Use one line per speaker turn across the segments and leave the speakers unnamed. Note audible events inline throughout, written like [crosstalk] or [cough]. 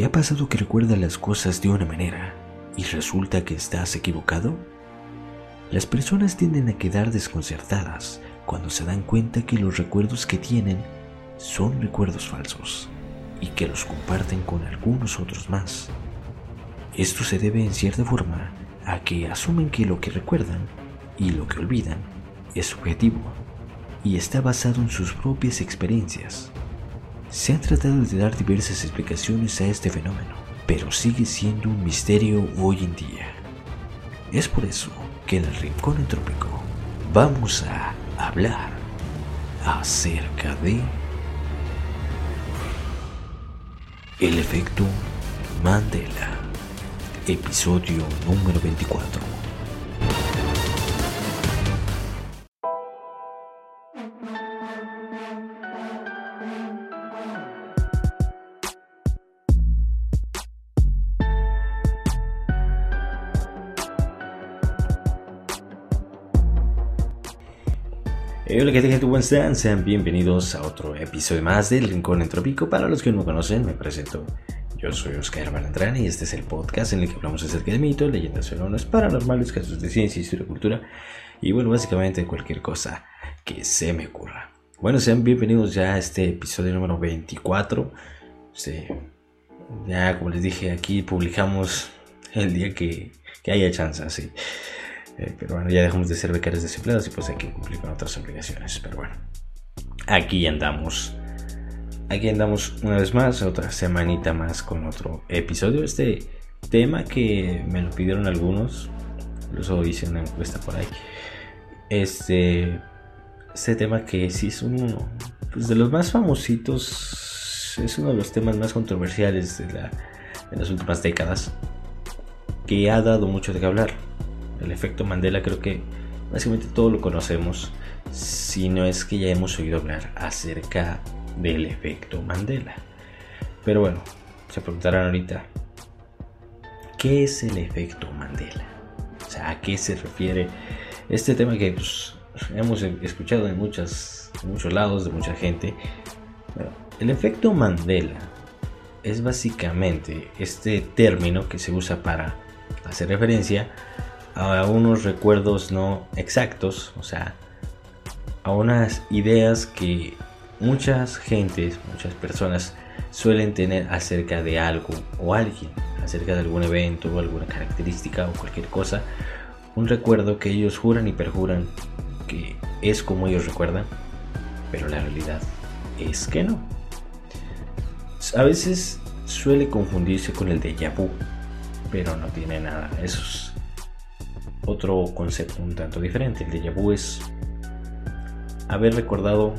¿Te ha pasado que recuerdas las cosas de una manera y resulta que estás equivocado? Las personas tienden a quedar desconcertadas cuando se dan cuenta que los recuerdos que tienen son recuerdos falsos y que los comparten con algunos otros más. Esto se debe en cierta forma a que asumen que lo que recuerdan y lo que olvidan es subjetivo y está basado en sus propias experiencias. Se han tratado de dar diversas explicaciones a este fenómeno, pero sigue siendo un misterio hoy en día. Es por eso que en el Rincón Entrópico vamos a hablar acerca de el efecto Mandela, episodio número 24. Hola, ¿qué tal? ¿Cómo están? Sean bienvenidos a otro episodio más del Rincón Entrópico. Para los que no me conocen, me presento. Yo soy Oscar Malandrán y este es el podcast en el que hablamos acerca de mitos, leyendas fenómenos paranormales, casos de ciencia, historia, cultura y bueno, básicamente cualquier cosa que se me ocurra. Bueno, sean bienvenidos ya a este episodio número 24. Sí, ya como les dije, aquí publicamos el día que, que haya chance, así. Eh, pero bueno, ya dejamos de ser becarios desempleados y pues hay que cumplir con otras obligaciones. Pero bueno, aquí andamos. Aquí andamos una vez más, otra semanita más con otro episodio. Este tema que me lo pidieron algunos, incluso hice una encuesta por ahí. Este, este tema que sí es uno pues de los más famositos, es uno de los temas más controversiales de, la, de las últimas décadas, que ha dado mucho de qué hablar el efecto Mandela creo que básicamente todo lo conocemos, si no es que ya hemos oído hablar acerca del efecto Mandela. Pero bueno, se preguntarán ahorita, ¿qué es el efecto Mandela? O sea, ¿a qué se refiere este tema que pues, hemos escuchado en, muchas, muchos lados de mucha gente? el efecto Mandela es básicamente este término que se usa para hacer referencia unos recuerdos no exactos, o sea, a unas ideas que muchas gentes, muchas personas suelen tener acerca de algo o alguien, acerca de algún evento o alguna característica o cualquier cosa, un recuerdo que ellos juran y perjuran que es como ellos recuerdan, pero la realidad es que no. A veces suele confundirse con el déjà vu, pero no tiene nada. Eso otro concepto un tanto diferente. El déjà vu es haber recordado,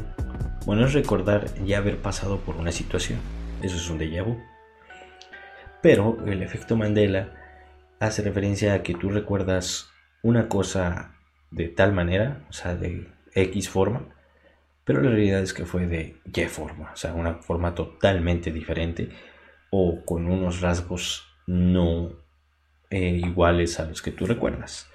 bueno, es recordar ya haber pasado por una situación. Eso es un déjà vu. Pero el efecto Mandela hace referencia a que tú recuerdas una cosa de tal manera, o sea, de X forma, pero la realidad es que fue de Y forma, o sea, una forma totalmente diferente o con unos rasgos no eh, iguales a los que tú recuerdas.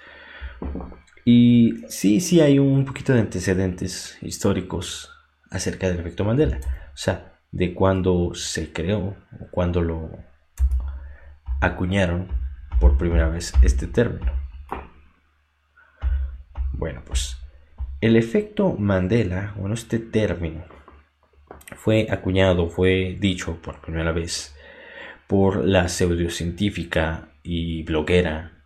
Y sí, sí hay un poquito de antecedentes históricos acerca del efecto Mandela. O sea, de cuando se creó o cuando lo acuñaron por primera vez este término. Bueno, pues el efecto Mandela, bueno, este término fue acuñado, fue dicho por primera vez por la pseudocientífica y bloguera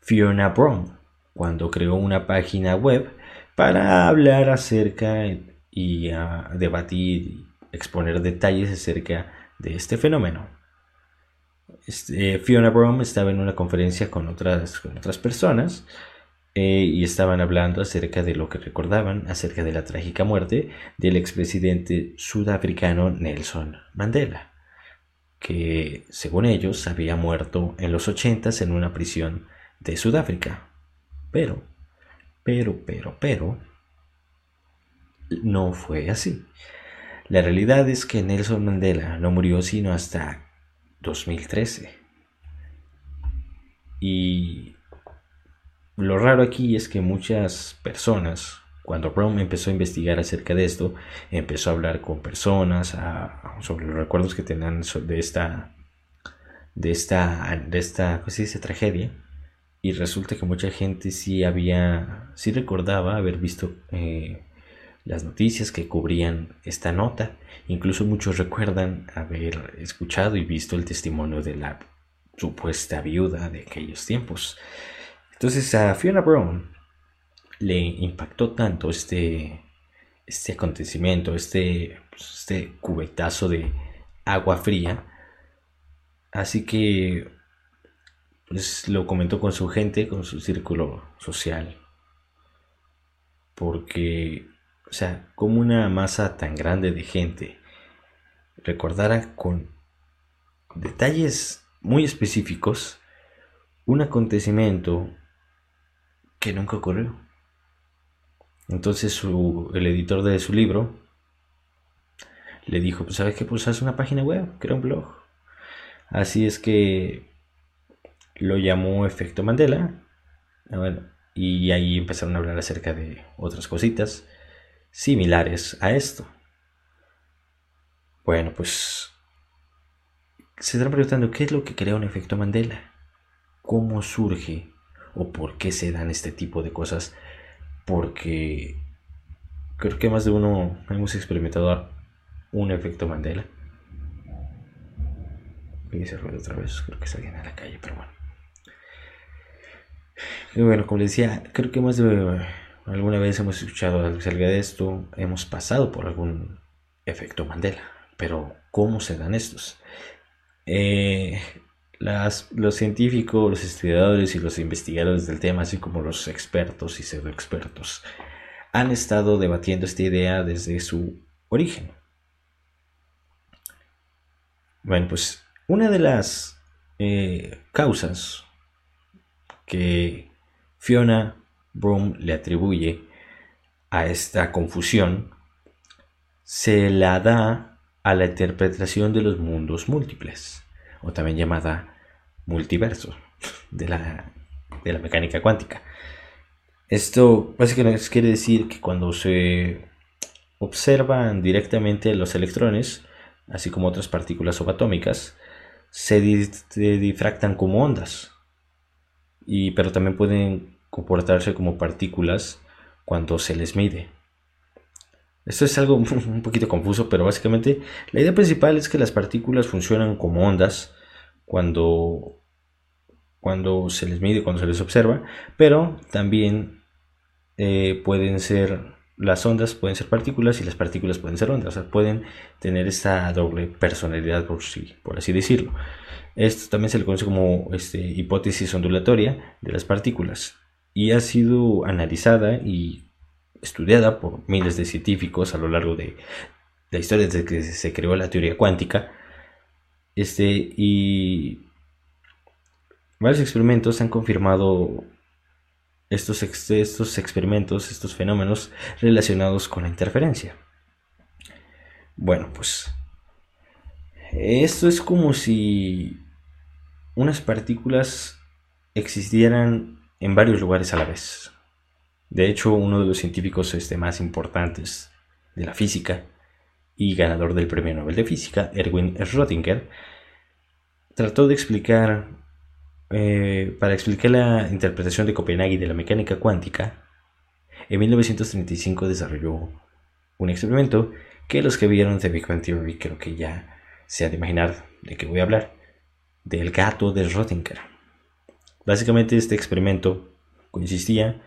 Fiona Brown cuando creó una página web para hablar acerca y a debatir y exponer detalles acerca de este fenómeno. Este, Fiona Brown estaba en una conferencia con otras, otras personas eh, y estaban hablando acerca de lo que recordaban acerca de la trágica muerte del expresidente sudafricano Nelson Mandela, que según ellos había muerto en los 80 en una prisión de Sudáfrica. Pero, pero, pero, pero, no fue así. La realidad es que Nelson Mandela no murió sino hasta 2013. Y lo raro aquí es que muchas personas, cuando Brown empezó a investigar acerca de esto, empezó a hablar con personas sobre los recuerdos que tenían de esta de esta, de esta, tragedia. Y resulta que mucha gente sí había, sí recordaba haber visto eh, las noticias que cubrían esta nota. Incluso muchos recuerdan haber escuchado y visto el testimonio de la supuesta viuda de aquellos tiempos. Entonces a Fiona Brown le impactó tanto este, este acontecimiento, este, pues, este cubetazo de agua fría. Así que pues, lo comentó con su gente, con su círculo social. Porque, o sea, como una masa tan grande de gente recordara con detalles muy específicos un acontecimiento que nunca ocurrió. Entonces el editor de su libro le dijo, pues sabes qué, pues haz una página web, crea un blog. Así es que lo llamó Efecto Mandela. Ah, y ahí empezaron a hablar acerca de otras cositas similares a esto. Bueno, pues se están preguntando qué es lo que crea un efecto Mandela, cómo surge o por qué se dan este tipo de cosas porque creo que más de uno hemos experimentado un efecto Mandela. Y se rueda otra vez, creo que la calle, pero bueno. Y bueno, como les decía, creo que más de alguna vez hemos escuchado algo salga de esto, hemos pasado por algún efecto Mandela, pero ¿cómo se dan estos? Eh, los científicos, los estudiadores y los investigadores del tema, así como los expertos y pseudoexpertos, han estado debatiendo esta idea desde su origen. Bueno, pues una de las eh, causas que Fiona Broom le atribuye a esta confusión se la da a la interpretación de los mundos múltiples, o también llamada multiverso de la, de la mecánica cuántica. Esto básicamente quiere decir que cuando se observan directamente los electrones, así como otras partículas subatómicas, se, difractan como ondas, y, pero también pueden comportarse como partículas cuando se les mide. Esto es algo [laughs] un poquito confuso, pero básicamente la idea principal es que las partículas funcionan como ondas cuando, cuando se les mide, cuando se les observa, pero también eh, pueden ser las ondas pueden ser partículas y las partículas pueden ser ondas, o sea, pueden tener esta doble personalidad por, sí, por así decirlo. Esto también se le conoce como este, hipótesis ondulatoria de las partículas y ha sido analizada y estudiada por miles de científicos a lo largo de la historia desde que se creó la teoría cuántica este, y varios experimentos han confirmado estos, estos experimentos, estos fenómenos relacionados con la interferencia. Bueno, pues esto es como si unas partículas existieran en varios lugares a la vez. De hecho, uno de los científicos este, más importantes de la física y ganador del Premio Nobel de Física, Erwin Schrödinger, trató de explicar, eh, para explicar la interpretación de Copenhague de la mecánica cuántica, en 1935 desarrolló un experimento que los que vieron The Big Bang Theory creo que ya se han de imaginar de qué voy a hablar, del gato de Schrödinger. Básicamente este experimento consistía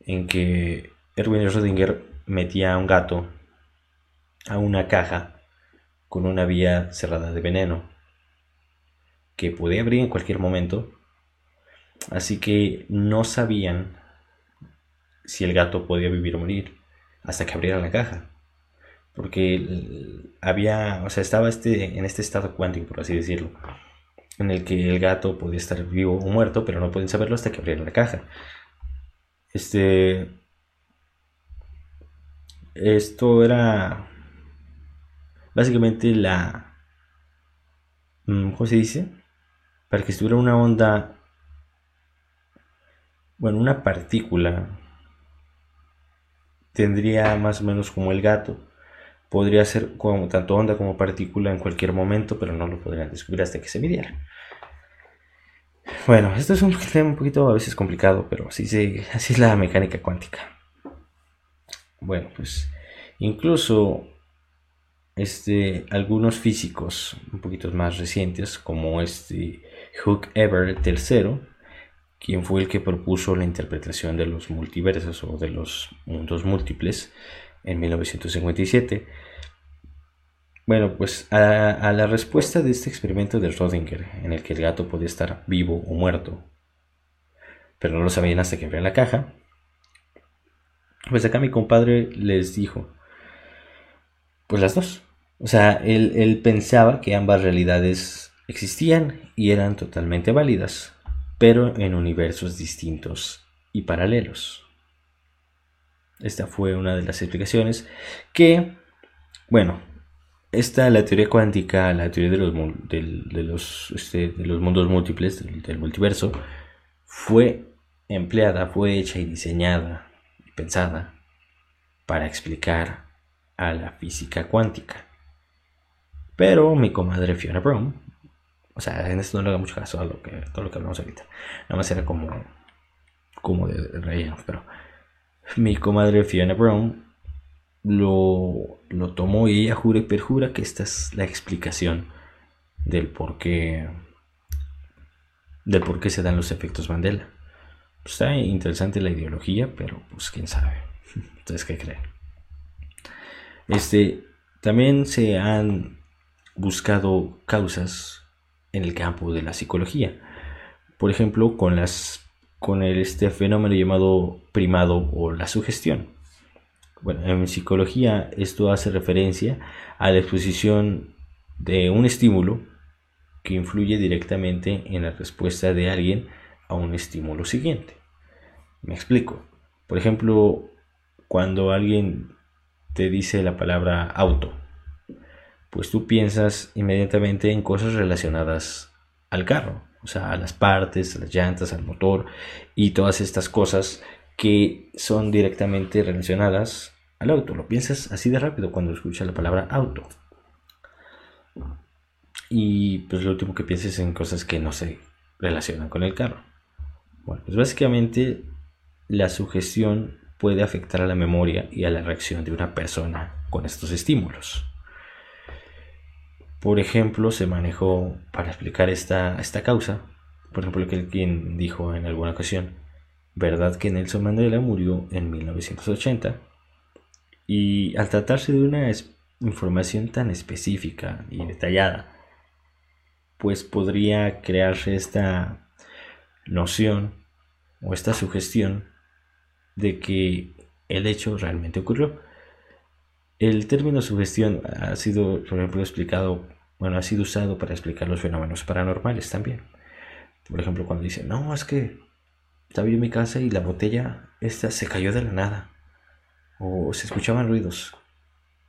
en que Erwin Schrödinger metía a un gato a una caja con una vía cerrada de veneno que podía abrir en cualquier momento. Así que no sabían si el gato podía vivir o morir hasta que abrieran la caja. Porque había, o sea, estaba este, en este estado cuántico, por así decirlo, en el que el gato podía estar vivo o muerto, pero no pueden saberlo hasta que abrieran la caja. Este. Esto era básicamente la... Mm, ¿Cómo se dice? Para que estuviera una onda... Bueno, una partícula tendría más o menos como el gato, podría ser como tanto onda como partícula en cualquier momento, pero no lo podrían descubrir hasta que se midiera. Bueno, esto es un tema un poquito a veces complicado, pero así, así es la mecánica cuántica. Bueno, pues incluso este, algunos físicos un poquito más recientes, como este Hugh Everett III, quien fue el que propuso la interpretación de los multiversos o de los mundos múltiples en 1957. Bueno, pues a, la respuesta de este experimento de Schrödinger, en el que el gato podía estar vivo o muerto, pero no lo sabían hasta que abrieron la caja, pues acá mi compadre les dijo, pues las dos. O sea, él pensaba que ambas realidades existían y eran totalmente válidas, pero en universos distintos y paralelos. Esta fue una de las explicaciones que, bueno, esta, la teoría cuántica, la teoría de los, este, mundos múltiples, del, multiverso, fue empleada, fue hecha y diseñada y pensada para explicar a la física cuántica. Pero mi comadre Fiona Brown, o sea, en esto no le haga mucho caso a lo que, todo lo que hablamos ahorita, nada más era como, como de, de pero mi comadre Fiona Brown lo, lo tomó y ella jura y perjura que esta es la explicación del por qué del por qué se dan los efectos Mandela. Pues está interesante la ideología, pero pues quién sabe. [laughs] Entonces, ¿qué creen? Este, también se han buscado causas en el campo de la psicología. Por ejemplo, con las con el, este fenómeno llamado primado o la sugestión. Bueno, en psicología esto hace referencia a la exposición de un estímulo que influye directamente en la respuesta de alguien a un estímulo siguiente. Me explico. Por ejemplo, cuando alguien te dice la palabra auto, pues tú piensas inmediatamente en cosas relacionadas al carro, o sea, a las partes, a las llantas, al motor y todas estas cosas que son directamente relacionadas al auto. Lo piensas así de rápido cuando escuchas la palabra auto. Y pues lo último que pienses en cosas que no se relacionan con el carro. Bueno, pues básicamente la sugestión puede afectar a la memoria y a la reacción de una persona con estos estímulos. Por ejemplo, se manejó para explicar esta, esta causa, por ejemplo, que quien dijo en alguna ocasión, ¿verdad que Nelson Mandela murió en 1980? Y al tratarse de una información tan específica y detallada, pues podría crearse esta noción o esta sugestión de que el hecho realmente ocurrió. El término sugestión ha sido, por ejemplo, explicado, bueno, ha sido usado para explicar los fenómenos paranormales también. Por ejemplo, cuando dicen, no, es que estaba yo en mi casa y la botella esta se cayó de la nada o se escuchaban ruidos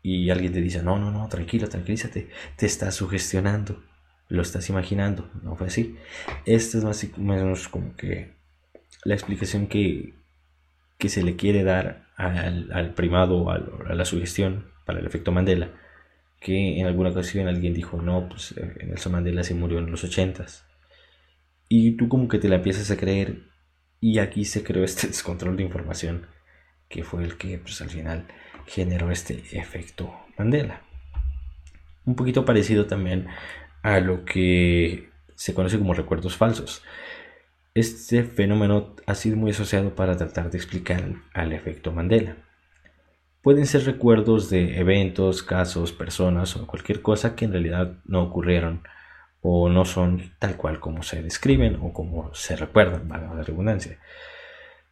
y alguien te dice, no, no, no, tranquilo, tranquilízate, te estás sugestionando, lo estás imaginando, no fue así. Esta es más o menos como que la explicación que, que se le quiere dar al, primado, a la sugestión para el efecto Mandela, que en alguna ocasión alguien dijo, no, pues eh, Nelson Mandela se murió en los ochentas. Y tú como que te la empiezas a creer y aquí se creó [laughs] este descontrol de información que fue el que pues, al final generó este efecto Mandela. Un poquito parecido también a lo que se conoce como recuerdos falsos. Este fenómeno ha sido muy asociado para tratar de explicar al efecto Mandela. Pueden ser recuerdos de eventos, casos, personas o cualquier cosa que en realidad no ocurrieron o no son tal cual como se describen o como se recuerdan, valga la redundancia.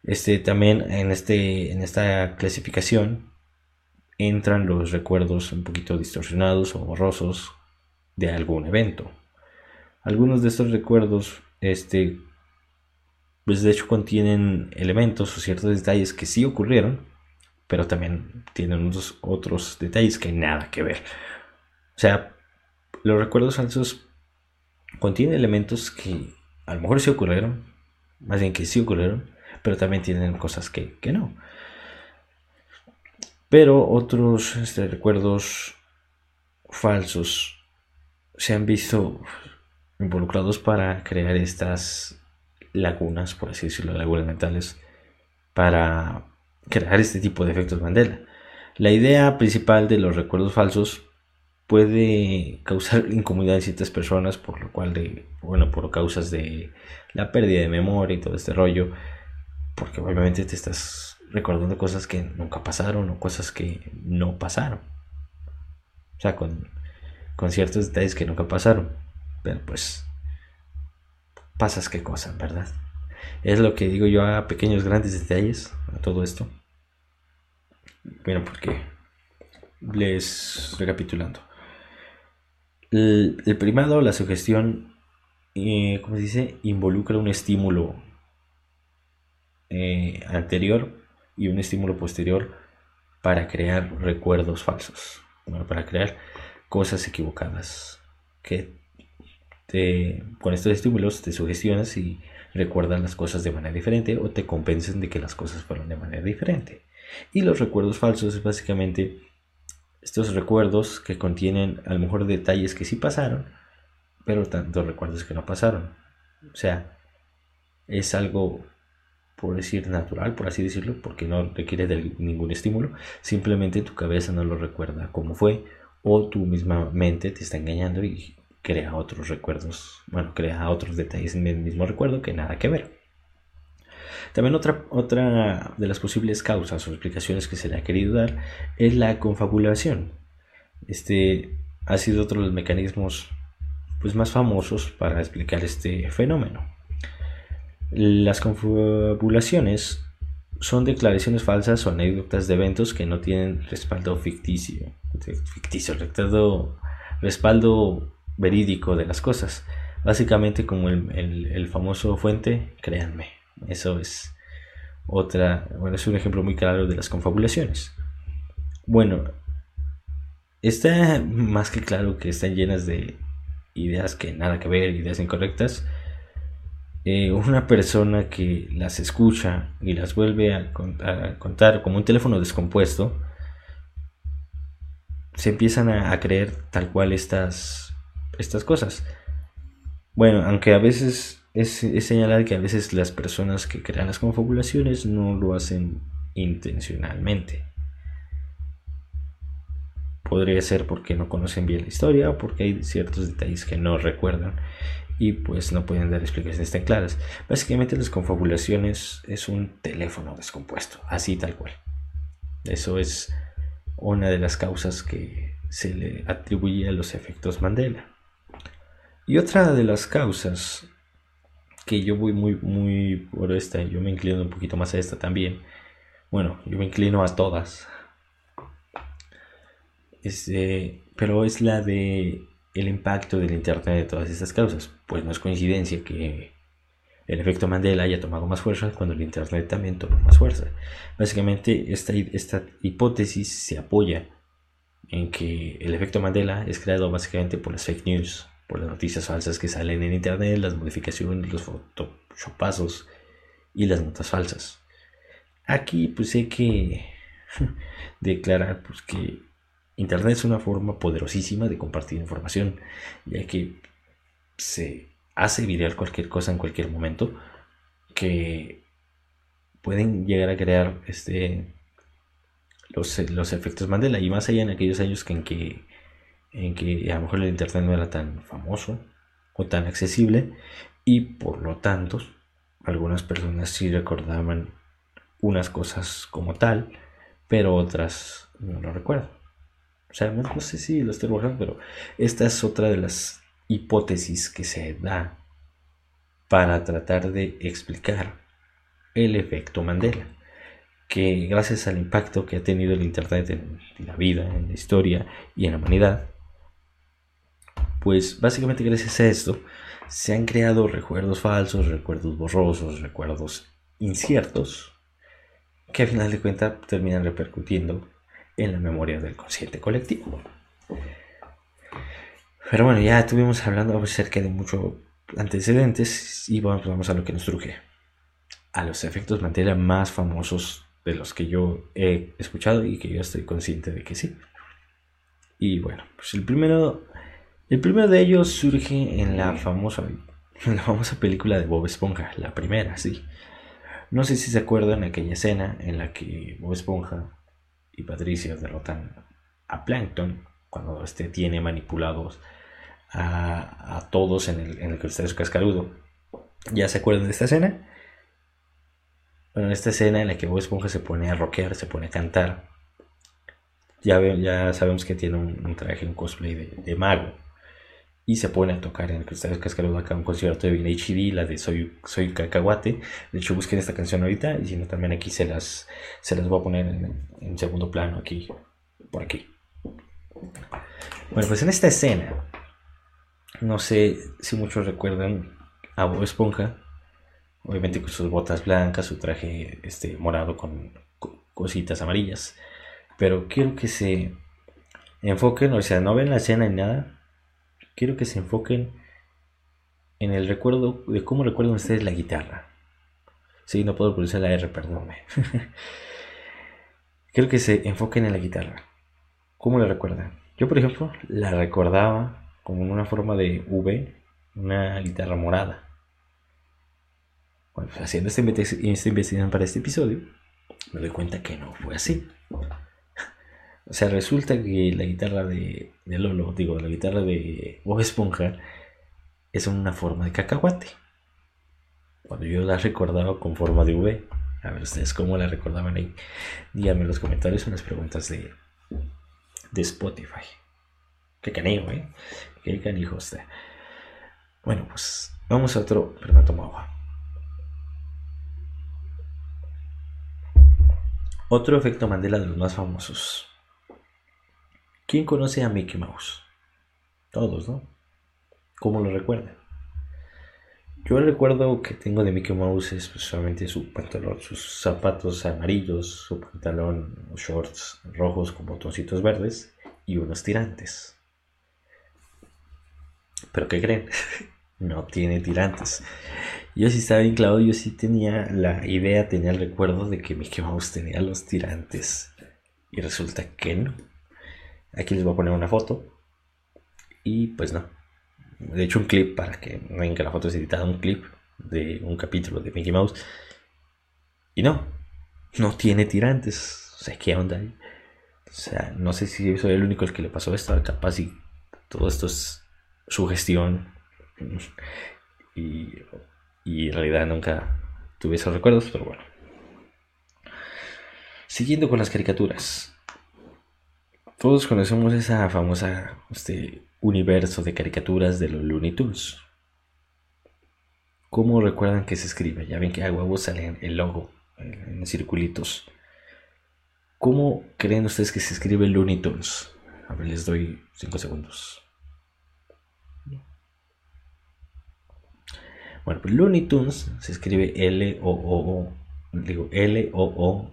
Este, también en, este, en esta clasificación entran los recuerdos un poquito distorsionados o borrosos de algún evento. Algunos de estos recuerdos, este, pues de hecho contienen elementos o ciertos detalles que sí ocurrieron, pero también tienen otros, otros detalles que nada que ver. O sea, los recuerdos falsos contienen elementos que a lo mejor sí ocurrieron, más bien que sí ocurrieron, pero también tienen cosas que, no. Pero otros este, recuerdos falsos se han visto involucrados para crear estas lagunas, por así decirlo, lagunas mentales, para crear este tipo de efectos Mandela. La idea principal de los recuerdos falsos puede causar [laughs] incomodidad en ciertas personas, por lo cual, de, bueno, por causas de la pérdida de memoria y todo este rollo, porque obviamente te estás recordando cosas que nunca pasaron o cosas que no pasaron. O sea, con, con ciertos detalles que nunca pasaron. Pero pues, pasas qué cosa, ¿verdad? Es lo que digo yo a pequeños, grandes detalles, a todo esto. Bueno, porque les recapitulando. El, primado, la sugestión, eh, ¿cómo se dice? Involucra un estímulo eh, anterior y un estímulo posterior para crear recuerdos falsos, bueno, para crear cosas equivocadas que con estos estímulos te sugestionas y recuerdas las cosas de manera diferente o te convencen de que las cosas fueron de manera diferente. Y los recuerdos falsos es básicamente estos recuerdos que contienen a lo mejor detalles que sí pasaron, pero tantos recuerdos que no pasaron. O sea, es algo, por decir, natural, por así decirlo, porque no requiere de ningún estímulo, simplemente tu cabeza no lo recuerda como fue, o tu misma mente te está engañando y crea otros recuerdos, bueno, crea otros detalles en el mismo recuerdo que nada que ver. También otra, otra de las posibles causas o explicaciones que se le ha querido dar es la confabulación. Este ha sido otro de los mecanismos pues, más famosos para explicar este fenómeno. Las confabulaciones son declaraciones falsas o anécdotas de eventos que no tienen respaldo ficticio, ficticio, respaldo, respaldo verídico de las cosas. Básicamente como el famoso fuente, créanme. Eso es otra, bueno, es un ejemplo muy claro de las confabulaciones. Bueno, está más que claro que están llenas de ideas que nada que ver, ideas incorrectas. Eh, una persona que las escucha y las vuelve a, contar como un teléfono descompuesto, se empiezan a creer tal cual estas, estas cosas. Bueno, aunque a veces es, señalar que a veces las personas que crean las confabulaciones no lo hacen intencionalmente. Podría ser porque no conocen bien la historia o porque hay ciertos detalles que no recuerdan y pues no pueden dar explicaciones tan claras. Básicamente las confabulaciones es un teléfono descompuesto, así tal cual. Eso es una de las causas que se le atribuye a los efectos Mandela. Y otra de las causas que yo voy muy, muy por esta, yo me inclino un poquito más a esta también. Bueno, yo me inclino a todas. Este, pero es la de el impacto del internet de todas estas causas. Pues no es coincidencia que el efecto Mandela haya tomado más fuerza cuando el internet también tomó más fuerza. Básicamente esta, esta hipótesis se apoya en que el efecto Mandela es creado básicamente por las fake news por las noticias falsas que salen en internet, las modificaciones, los photoshopazos y las notas falsas. Aquí pues hay que [laughs] declarar pues que internet es una forma poderosísima de compartir información, ya que se hace viral cualquier cosa en cualquier momento que pueden llegar a crear este los, los efectos Mandela y más allá en aquellos años que en que en que a lo mejor el Internet no era tan famoso o tan accesible y por lo tanto algunas personas sí recordaban unas cosas como tal, pero otras no lo recuerdo. O sea, no, sé si lo estoy borrando, pero esta es otra de las hipótesis que se da para tratar de explicar el efecto Mandela, que gracias al impacto que ha tenido el Internet en la vida, en la historia y en la humanidad, pues básicamente gracias a esto se han creado recuerdos falsos, recuerdos borrosos, recuerdos inciertos, que a final de cuentas terminan repercutiendo en la memoria del consciente colectivo. Pero bueno, ya estuvimos hablando acerca de muchos antecedentes y vamos, vamos a lo que nos truje. A los efectos Mandela más famosos de los que yo he escuchado y que yo estoy consciente de que sí. Y bueno, pues el primero, el primero de ellos surge en la famosa, en la famosa película de Bob Esponja, la primera, sí. No sé si se acuerdan aquella escena en la que Bob Esponja y Patricia derrotan a Plankton cuando este tiene manipulados a, todos en el, en el cascarudo. ¿Ya se acuerdan de esta escena? Bueno, en esta escena en la que Bob Esponja se pone a rockear, se pone a cantar, ya sabemos que tiene un, traje, un cosplay de, mago. Y se pone a tocar en el Cristal Cascarudo acá un concierto de HD, la de Soy, Soy Cacahuate. De hecho, busquen esta canción ahorita. Y si no, también aquí se las, se las voy a poner en, en segundo plano, aquí, por aquí. Bueno, pues en esta escena, no sé si muchos recuerdan a Bob Esponja, obviamente con sus botas blancas, su traje este, morado con, cositas amarillas, pero quiero que se enfoquen, o sea, no ven la escena ni nada, quiero que se enfoquen en el recuerdo de cómo recuerdan ustedes la guitarra. Sí, no puedo pronunciar la R, perdónme. [laughs] quiero que se enfoquen en la guitarra. ¿Cómo la recuerdan? Yo, por ejemplo, la recordaba como en una forma de V, una guitarra morada. Bueno, pues, haciendo esta, investigación para este episodio, me doy cuenta que no fue así. O sea, resulta que la guitarra de, Lolo, digo, la guitarra de Bob Esponja, es una forma de cacahuate. Cuando yo la recordaba con forma de V. A ver ustedes cómo la recordaban ahí. Díganme en los comentarios en las preguntas de, de Spotify. Qué canijo, ¿eh? Qué canijo usted. Bueno, pues vamos a otro. Pero me tomo. Otro efecto Mandela de los más famosos. ¿Quién conoce a Mickey Mouse? Todos, ¿no? ¿Cómo lo recuerdan? Yo recuerdo que tengo de Mickey Mouse es pues, solamente su pantalón, sus zapatos amarillos, su pantalón, shorts rojos con botoncitos verdes y unos tirantes. Pero ¿qué creen? [laughs] no tiene tirantes. Yo sí estaba bien claro, yo sí tenía la idea, tenía el recuerdo de que Mickey Mouse tenía los tirantes. Y resulta que no. Aquí les voy a poner una foto. Y pues no. De hecho, un clip para que vean que la foto es editada, un clip de un capítulo de Mickey Mouse. Y no, no tiene tirantes. O sea, ¿qué onda ahí? O sea, no sé si soy el único el que le pasó esto. Capaz y todo esto es sugestión. [laughs] Y, y en realidad nunca tuve esos recuerdos, pero bueno. Siguiendo con las caricaturas. Todos conocemos esa famosa este, universo de caricaturas de los Looney Tunes. ¿Cómo recuerdan que se escribe? Ya ven que a huevo sale el logo en circulitos. ¿Cómo creen ustedes que se escribe Looney Tunes? A ver, les doy 5 segundos. Bueno, pues Looney Tunes se escribe L-O-O-O, digo L-O-O-N-E-Y,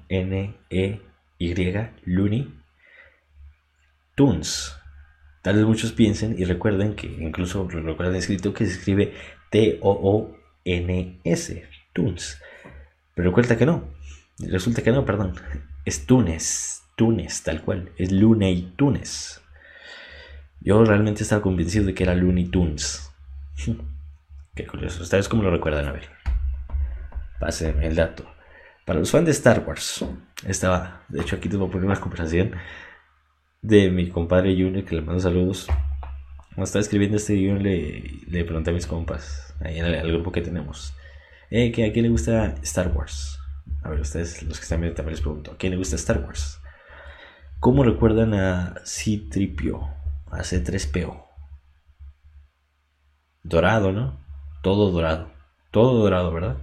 Looney Tunes. Tal vez muchos piensen y recuerden que incluso recuerden escrito que se escribe T-O-O-N-S, Tunes. Pero recuerda que no. Resulta que no, perdón. Es Tunes, Tunes, tal cual. Es Looney Tunes. Yo realmente estaba convencido de que era Looney Tunes. [laughs] Qué curioso. ¿Ustedes cómo lo recuerdan? A ver. Pásenme el dato. Para los fans de Star Wars, estaba, de hecho aquí a poner una conversación de mi compadre Junior, que le mando saludos. Cuando estaba escribiendo este guion, le, le pregunté a mis compas, ahí en el, grupo que tenemos, eh, ¿a quién le gusta Star Wars? A ver, ustedes, los que están viendo, también les pregunto, ¿a quién le gusta Star Wars? ¿Cómo recuerdan a C-Tripio, a C-3PO? Dorado, ¿no? Todo dorado. Todo dorado, ¿verdad?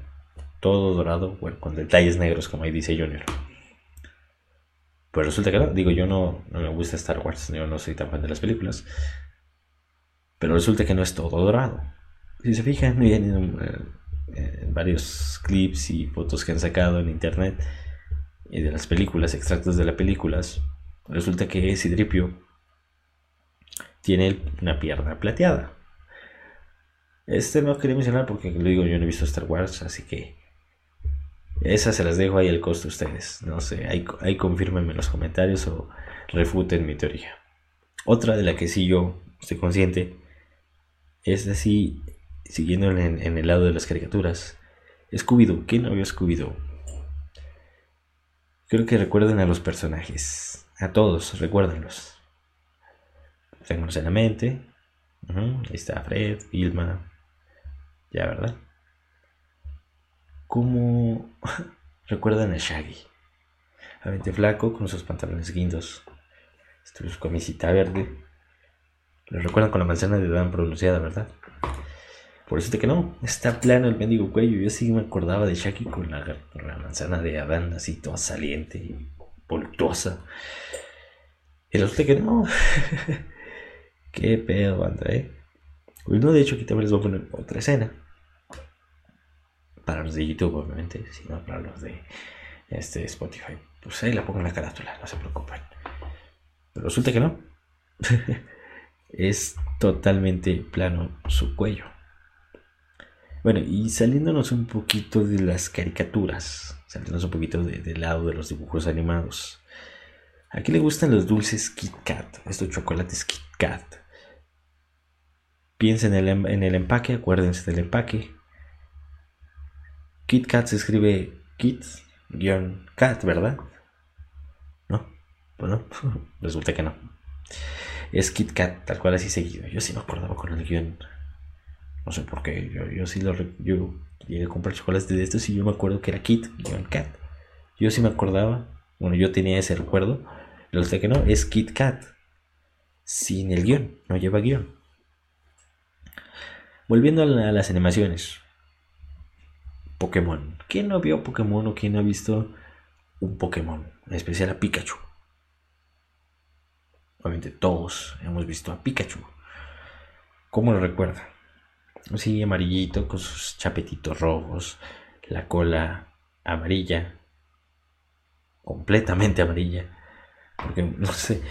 Todo dorado, bueno, con detalles negros, como ahí dice Junior. Pues resulta que no, digo, yo no, me gusta Star Wars, yo no soy tan fan de las películas. Pero resulta que no es todo dorado. Si se fijan, eh, en varios clips y fotos que han sacado en internet y de las películas, extractos de las películas, resulta que Sidripio tiene una pierna plateada. Este no quería mencionar porque lo digo, yo no he visto Star Wars, así que Esas se las dejo ahí al costo a ustedes. No sé, ahí, ahí confírmenme en los comentarios o refuten mi teoría. Otra de la que sí yo estoy consciente es así, siguiendo en, el lado de las caricaturas. Scooby-Doo, ¿quién vio Scooby-Doo? Creo que recuerden a los personajes. A todos, recuérdenlos. Tenganlos en la mente. Ahí está Fred, Vilma. Ya, ¿verdad? ¿Cómo [laughs] recuerdan a Shaggy? A Vente Flaco con sus pantalones guindos. Su camisita verde. Lo recuerdan con la manzana de Dan pronunciada, ¿verdad? Por eso que no, está plano el mendigo cuello. Yo sí me acordaba de Shaggy con la, manzana de Adán así toda saliente y voluptuosa. Y resulta que no. [laughs] Qué pedo, banda, eh. Pues no, de hecho, aquí también les voy a poner otra escena. Para los de YouTube, obviamente, sino para los de este Spotify. Pues ahí la pongo en la carátula, no se preocupen. Pero resulta que no. [laughs] es totalmente plano su cuello. Bueno, y saliéndonos un poquito de las caricaturas, saliéndonos un poquito del lado de los dibujos animados. ¿A qué le gustan los dulces Kit Kat? Estos chocolates Kit Kat. Piensen en el, en el empaque, acuérdense del empaque. Kit Kat se escribe Kit-Kat, ¿verdad? No, bueno, [laughs] resulta que no. Es Kit Kat, tal cual así seguido. Yo sí me acordaba con el guion no sé por qué. Yo, yo sí lo. Yo llegué a comprar chocolates de estos y yo me acuerdo que era Kit, Kat. Yo sí me acordaba. Bueno, yo tenía ese recuerdo. Sé que no, es Kit Kat. Sin el guion, no lleva guion. Volviendo a, las animaciones. Pokémon. ¿Quién no vio Pokémon o quién ha visto un Pokémon? En especial a Pikachu. Obviamente todos hemos visto a Pikachu. ¿Cómo lo recuerda? Sí, amarillito con sus chapetitos rojos, la cola amarilla, completamente amarilla, porque [laughs] no sé,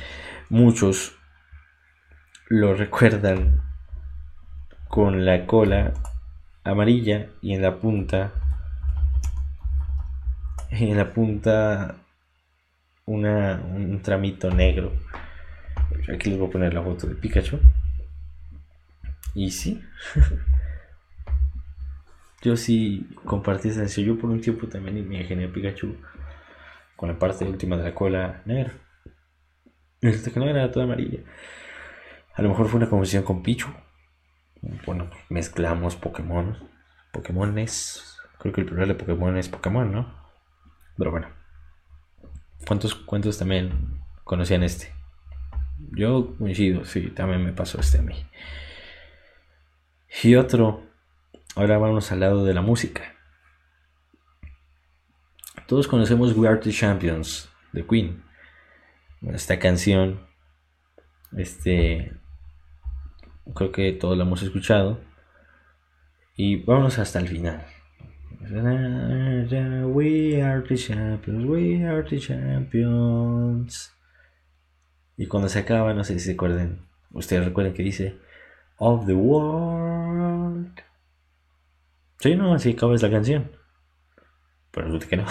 muchos lo recuerdan con la cola amarilla y en la punta, en la punta una, un tramito negro. Aquí les voy a poner la foto de Pikachu. Y sí. [laughs] yo sí compartí esa Yo por un tiempo también me a Pikachu con la parte última de la cola negra. Este que no era toda amarilla. A lo mejor fue una confusión con Pichu. Bueno, mezclamos Pokémon. Pokémon es. Creo que el plural de Pokémon es Pokémon, ¿no? Pero bueno. ¿Cuántos, cuántos también conocían este? Yo coincido, sí, también me pasó este a mí. Y otro, ahora vamos al lado de la música. Todos conocemos We Are the Champions de Queen. Esta canción, este, creo que todos la hemos escuchado. Y vámonos hasta el final. We are the champions, we are the champions. Y cuando se acaba, no sé si se acuerdan, ustedes recuerdan que dice of the world. Sí, no, así acaba la canción. Pero resulta que no.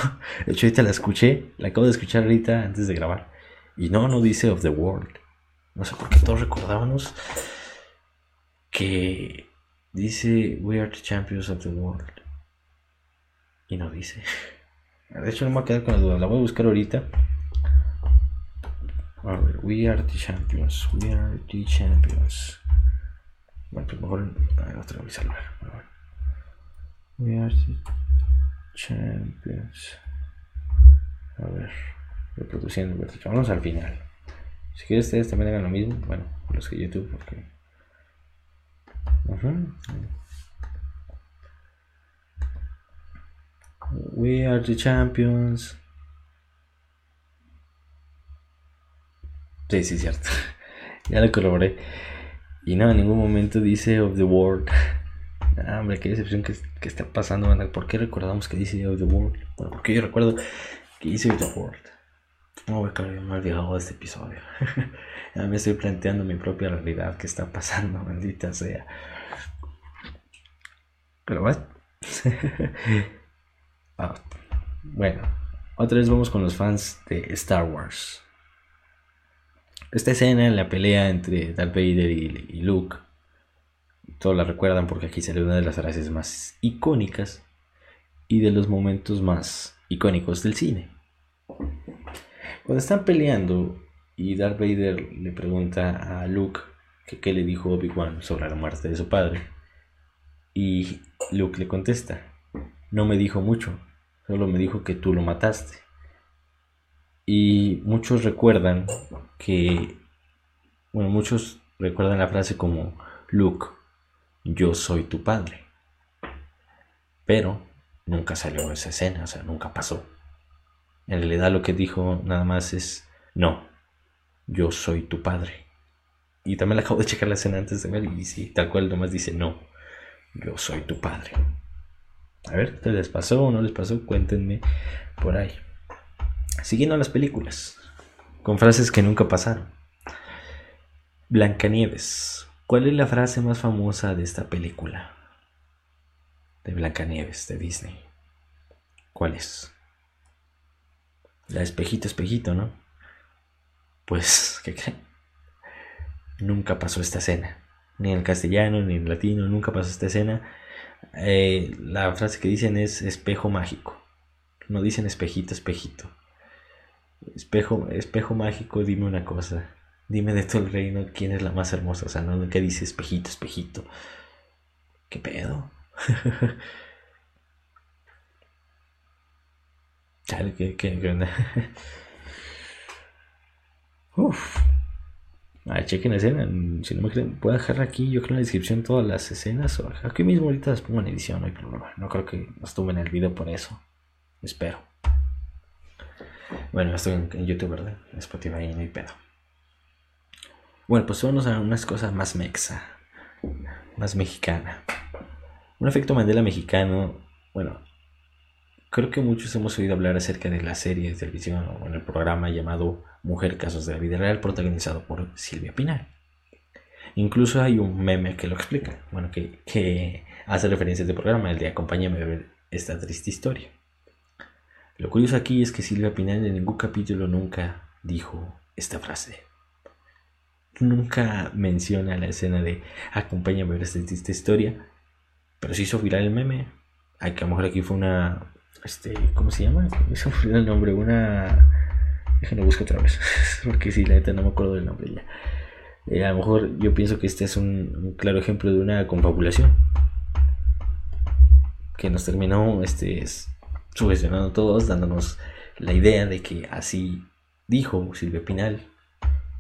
De hecho, ahorita la escuché, la acabo de escuchar ahorita antes de grabar. Y no, no dice of the world. No sé por qué todos recordábamos que dice We are the champions of the world. Y no dice. De hecho, no me voy a quedar con la duda. La voy a buscar ahorita. A ver, We are the champions. We are the champions. Bueno, pues mejor otra vez salvar. We are the champions. A ver, reproduciendo. Vamos al final. Si quieren ustedes también hagan lo mismo. Bueno, los que YouTube, porque. We are the champions. Sí, sí, cierto. [laughs] ya lo colaboré. Y no, en ningún momento dice of the world. [laughs] Ah, hombre, qué decepción que, está pasando, ¿Por qué recordamos que dice of the world? Bueno, porque yo recuerdo que dice of the world. No, voy a he olvidado de este episodio. [laughs] ya me estoy planteando mi propia realidad que está pasando, [laughs] maldita sea. Pero bueno. [laughs] ah, bueno, otra vez vamos con los fans de Star Wars. Esta escena, en la pelea entre Darth Vader y, Luke, todos la recuerdan porque aquí sale una de las frases más icónicas y de los momentos más icónicos del cine. Cuando están peleando y Darth Vader le pregunta a Luke que qué le dijo Obi-Wan sobre la muerte de su padre, y Luke le contesta, no me dijo mucho, solo me dijo que tú lo mataste. Y muchos recuerdan que, bueno, muchos recuerdan la frase como, Luke, yo soy tu padre. Pero nunca salió esa escena, o sea, nunca pasó. En realidad lo que dijo nada más es, no, yo soy tu padre. Y también le acabo de checar la escena antes de ver y sí, tal cual nomás dice, no, yo soy tu padre. A ver, ¿qué les pasó o no les pasó? Cuéntenme por ahí. Siguiendo las películas, con frases que nunca pasaron. Blancanieves. ¿Cuál es la frase más famosa de esta película? De Blancanieves, de Disney. ¿Cuál es? La espejito, espejito, ¿no? Pues, [laughs] ¿qué? Nunca pasó esta escena. Ni en castellano, ni en latino, nunca pasó esta escena. Eh, la frase que dicen es espejo mágico. No dicen espejito, espejito. Espejo, espejo mágico, dime una cosa. Dime de todo el reino quién es la más hermosa. O sea, no que dice espejito, espejito. ¿Qué pedo? [laughs] Chale, ¿qué, qué, qué onda? [laughs] Ah, chequen la escena. Si no me creen, puedo dejar aquí, yo creo en la descripción todas las escenas. O aquí mismo ahorita las pongo en edición, no hay problema. No creo que nos en el video por eso. Espero. Bueno, estoy en, YouTube, ¿verdad? En Spotify no hay pedo. Bueno, pues vamos a unas cosas más mexa, más mexicana. Un efecto Mandela mexicano, bueno, creo que muchos hemos oído hablar acerca de la serie de televisión o en el programa llamado Mujer Casos de la Vida Real, protagonizado por Silvia Pinal. Incluso hay un meme que lo explica, bueno, que, que hace referencia a este programa, el de Acompáñame a ver esta triste historia. Lo curioso aquí es que Silvia Pinal en ningún capítulo nunca dijo esta frase. Nunca menciona la escena de acompáñame a ver esta triste historia, pero se hizo viral el meme. Ay, que a lo mejor aquí fue una. Este, ¿Cómo se llama? [laughs] Se me el nombre. Una. Déjenme buscar otra vez. [laughs] Porque si la neta no me acuerdo del nombre ya. Eh, a lo mejor yo pienso que este es un, claro ejemplo de una confabulación. Que nos terminó este, sugestionando todos, dándonos la idea de que así dijo Silvia Pinal.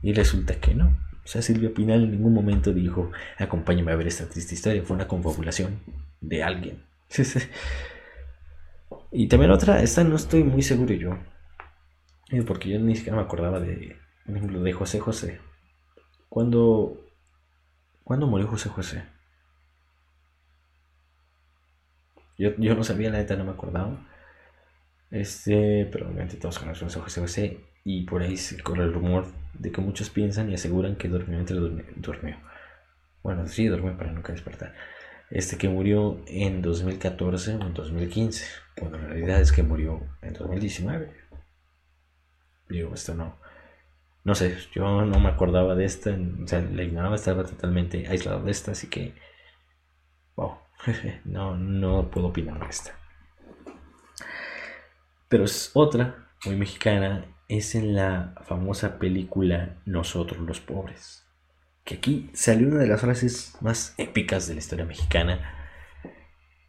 Y resulta que no. O sea, Silvia Pinal en ningún momento dijo, acompáñame a ver esta triste historia. Fue una confabulación de alguien. [laughs] y también otra, esta no estoy muy seguro yo. Eh, porque yo ni siquiera me acordaba de, de José José. Cuando, ¿Cuándo murió José José? Yo, yo no sabía, la neta no me acordaba. Este, pero obviamente todos conocemos a José José y por ahí se corre el rumor de que muchos piensan y aseguran que durmió entre durmió. Bueno, sí, durmió para nunca despertar. Este que murió en 2014 o en 2015. Bueno, la realidad es que murió en 2019. Digo, esto no. No sé, yo no me acordaba de esta, o sea, la ignoraba, estaba totalmente aislado de esta, así que. Wow, [laughs] no, no puedo opinar de esta. Pero es otra, muy mexicana, es en la famosa película Nosotros los Pobres. Que aquí salió una de las frases más épicas de la historia mexicana.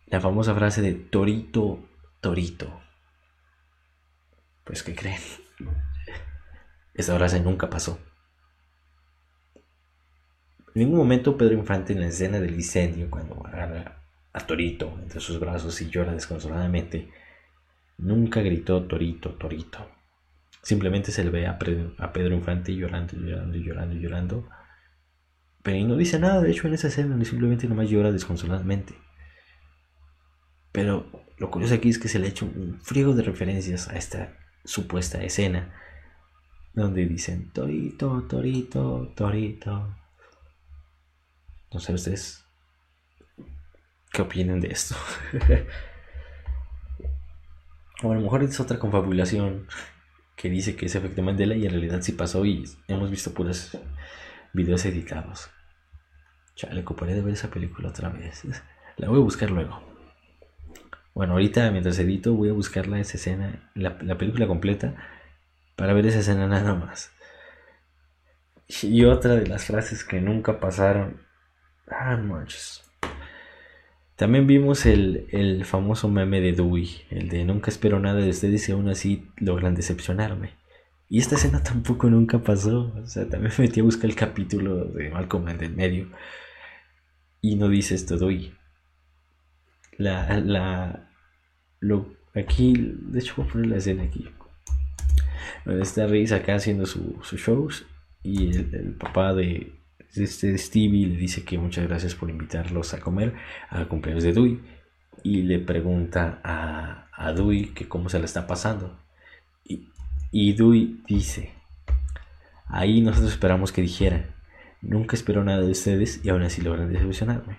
La famosa frase de Torito, Torito. Pues, ¿qué creen? Esa frase nunca pasó. En ningún momento Pedro Infante en la escena del incendio, cuando agarra a Torito entre sus brazos y llora desconsoladamente, nunca gritó Torito, Torito. Simplemente se le ve a Pedro, Infante llorando, llorando, llorando, llorando. Pero no dice nada, de hecho, en esa escena, simplemente nomás llora desconsoladamente. Pero lo curioso aquí es que se le ha hecho un friego de referencias a esta supuesta escena donde dicen Torito, Torito, Torito. No sé ustedes qué opinan de esto. [laughs] O a lo mejor es otra confabulación que dice que es efecto Mandela y en realidad sí pasó y hemos visto puros videos editados. Chale, ocuparé de ver esa película otra vez. [laughs] La voy a buscar luego. Bueno, ahorita mientras edito voy a buscar la escena, la, la película completa, para ver esa escena nada más. Y otra de las frases que nunca pasaron. Ah, manches. También vimos el, famoso meme de Dewey, el de nunca espero nada de ustedes y aún así logran decepcionarme. Y esta escena tampoco nunca pasó. O sea, también me metí a buscar el capítulo de Malcolm en el medio. Y no dice esto Dewey. La, la, lo, aquí, de hecho voy a poner la escena aquí. Está Reis acá haciendo sus shows y el papá de, este Stevie le dice que muchas gracias por invitarlos a comer a cumpleaños de Dewey y le pregunta a, a Dewey que cómo se le está pasando. Y, y Dewey dice, ahí nosotros esperamos que dijera, nunca espero nada de ustedes y aún así logran desilusionarme.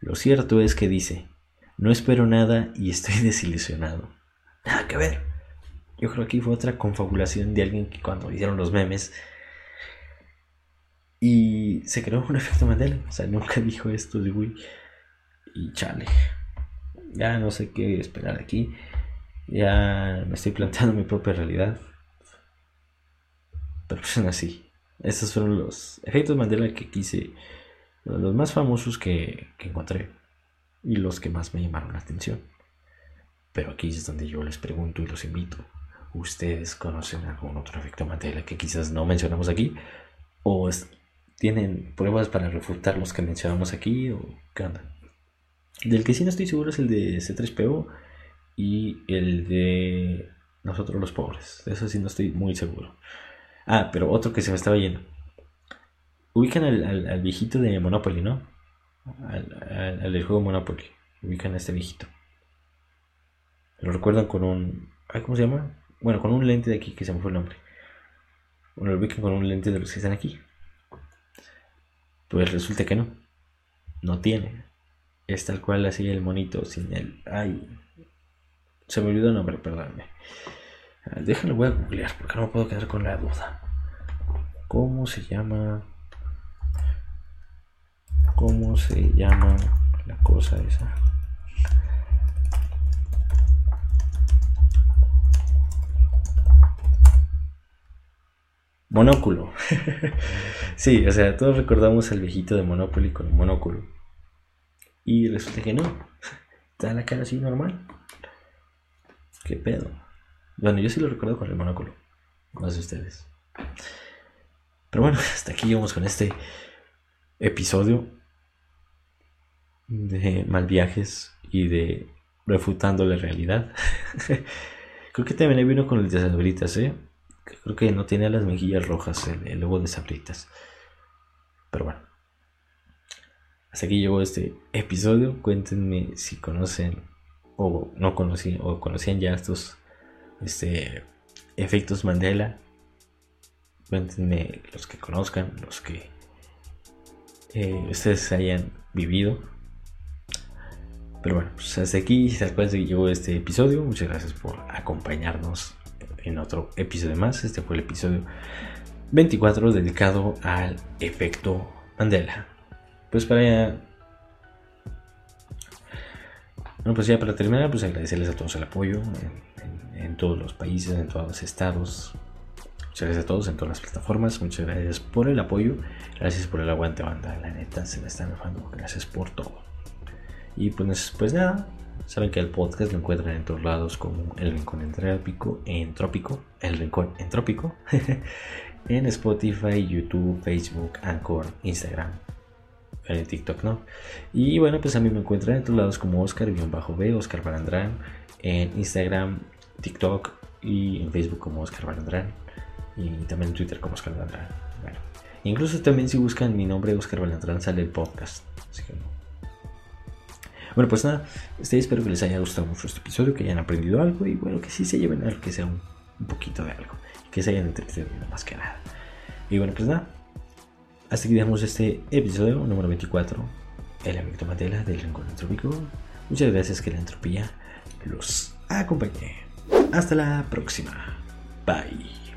Lo cierto es que dice, no espero nada y estoy [laughs] desilusionado. Nada que ver. Yo creo que fue otra confabulación de alguien que cuando hicieron los memes y se creó un [laughs] efecto Mandela. O sea, nunca [laughs] dijo esto de Wii. Y chale. Ya no sé qué esperar aquí. Ya me estoy planteando mi propia realidad. Pero pues así. Estos fueron los efectos Mandela que quise. Los más famosos que encontré. Y los que más me llamaron la atención. Pero aquí es donde yo les pregunto y los invito. ¿Ustedes conocen algún otro efecto Mandela que quizás no mencionamos aquí? ¿O ¿Tienen pruebas para refutar los que mencionamos aquí o? Del que sí no estoy seguro es el de C3PO y el de nosotros los pobres. Eso sí no estoy muy seguro. Ah, pero otro que se me estaba yendo. Ubican al, viejito de Monopoly, ¿no? Al, del juego Monopoly. Ubican a este viejito. Lo recuerdan con un... ¿Cómo se llama? Bueno, con un lente de aquí que se me fue el nombre. Bueno, lo ubican con un lente de los que están aquí. Pues resulta que no. No tiene. Es tal cual así el monito sin el. Ay. Se me olvidó el nombre, perdóname. Ah, déjalo, voy a googlear porque no me puedo quedar con la duda. ¿Cómo se llama? ¿Cómo se llama la cosa esa? Monóculo. [laughs] sí, o sea, todos recordamos al viejito de Monopoly con el monóculo. Y resulta que no. Está la cara así normal. ¿Qué pedo? Bueno, yo sí lo recuerdo con el monóculo. Más de ustedes. Pero bueno, [laughs] hasta aquí llegamos con este episodio de mal viajes y de refutando la realidad. [laughs] Creo que también vino con el de las ¿eh? Creo que no tiene las mejillas rojas el, logo de Sabritas. Pero bueno. Hasta aquí llegó este episodio. Cuéntenme si conocen o no conocían o conocían ya estos este, efectos Mandela. Cuéntenme los que conozcan, los que eh, ustedes hayan vivido. Pero bueno, pues hasta aquí, hasta cual llegó este episodio. Muchas gracias por acompañarnos en otro episodio más. Este fue el episodio 24 dedicado al efecto Mandela. Pues para ya... Bueno, pues ya para terminar, pues agradecerles a todos el apoyo en, todos los países, en todos los estados. Muchas gracias a todos en todas las plataformas. Muchas gracias por el apoyo. Gracias por el aguante, banda. La neta, se me están enojando. Gracias por todo. Y pues, pues nada, Saben que el podcast lo encuentran en todos lados como El Rincón Entrópico, Entrópico, El Rincón Entrópico, [laughs] en Spotify, YouTube, Facebook, Anchor, Instagram, en TikTok, ¿no? Y bueno, pues a mí me encuentran en todos lados como Oscar-B, Oscar Balandrán, en Instagram, TikTok y en Facebook como Oscar Balandrán y también en Twitter como Oscar Balandrán. Bueno, incluso también si buscan mi nombre Oscar Balandrán sale el podcast, así que bueno, pues nada, este, espero que les haya gustado mucho este episodio, que hayan aprendido algo y bueno, que sí se lleven algo, que sea un, poquito de algo, que se hayan entretenido más que nada. Y bueno, pues nada, hasta aquí dejamos este episodio número 24, el efecto Mandela del Rincón Entrópico. Muchas gracias que la entropía los acompañe. Hasta la próxima. Bye.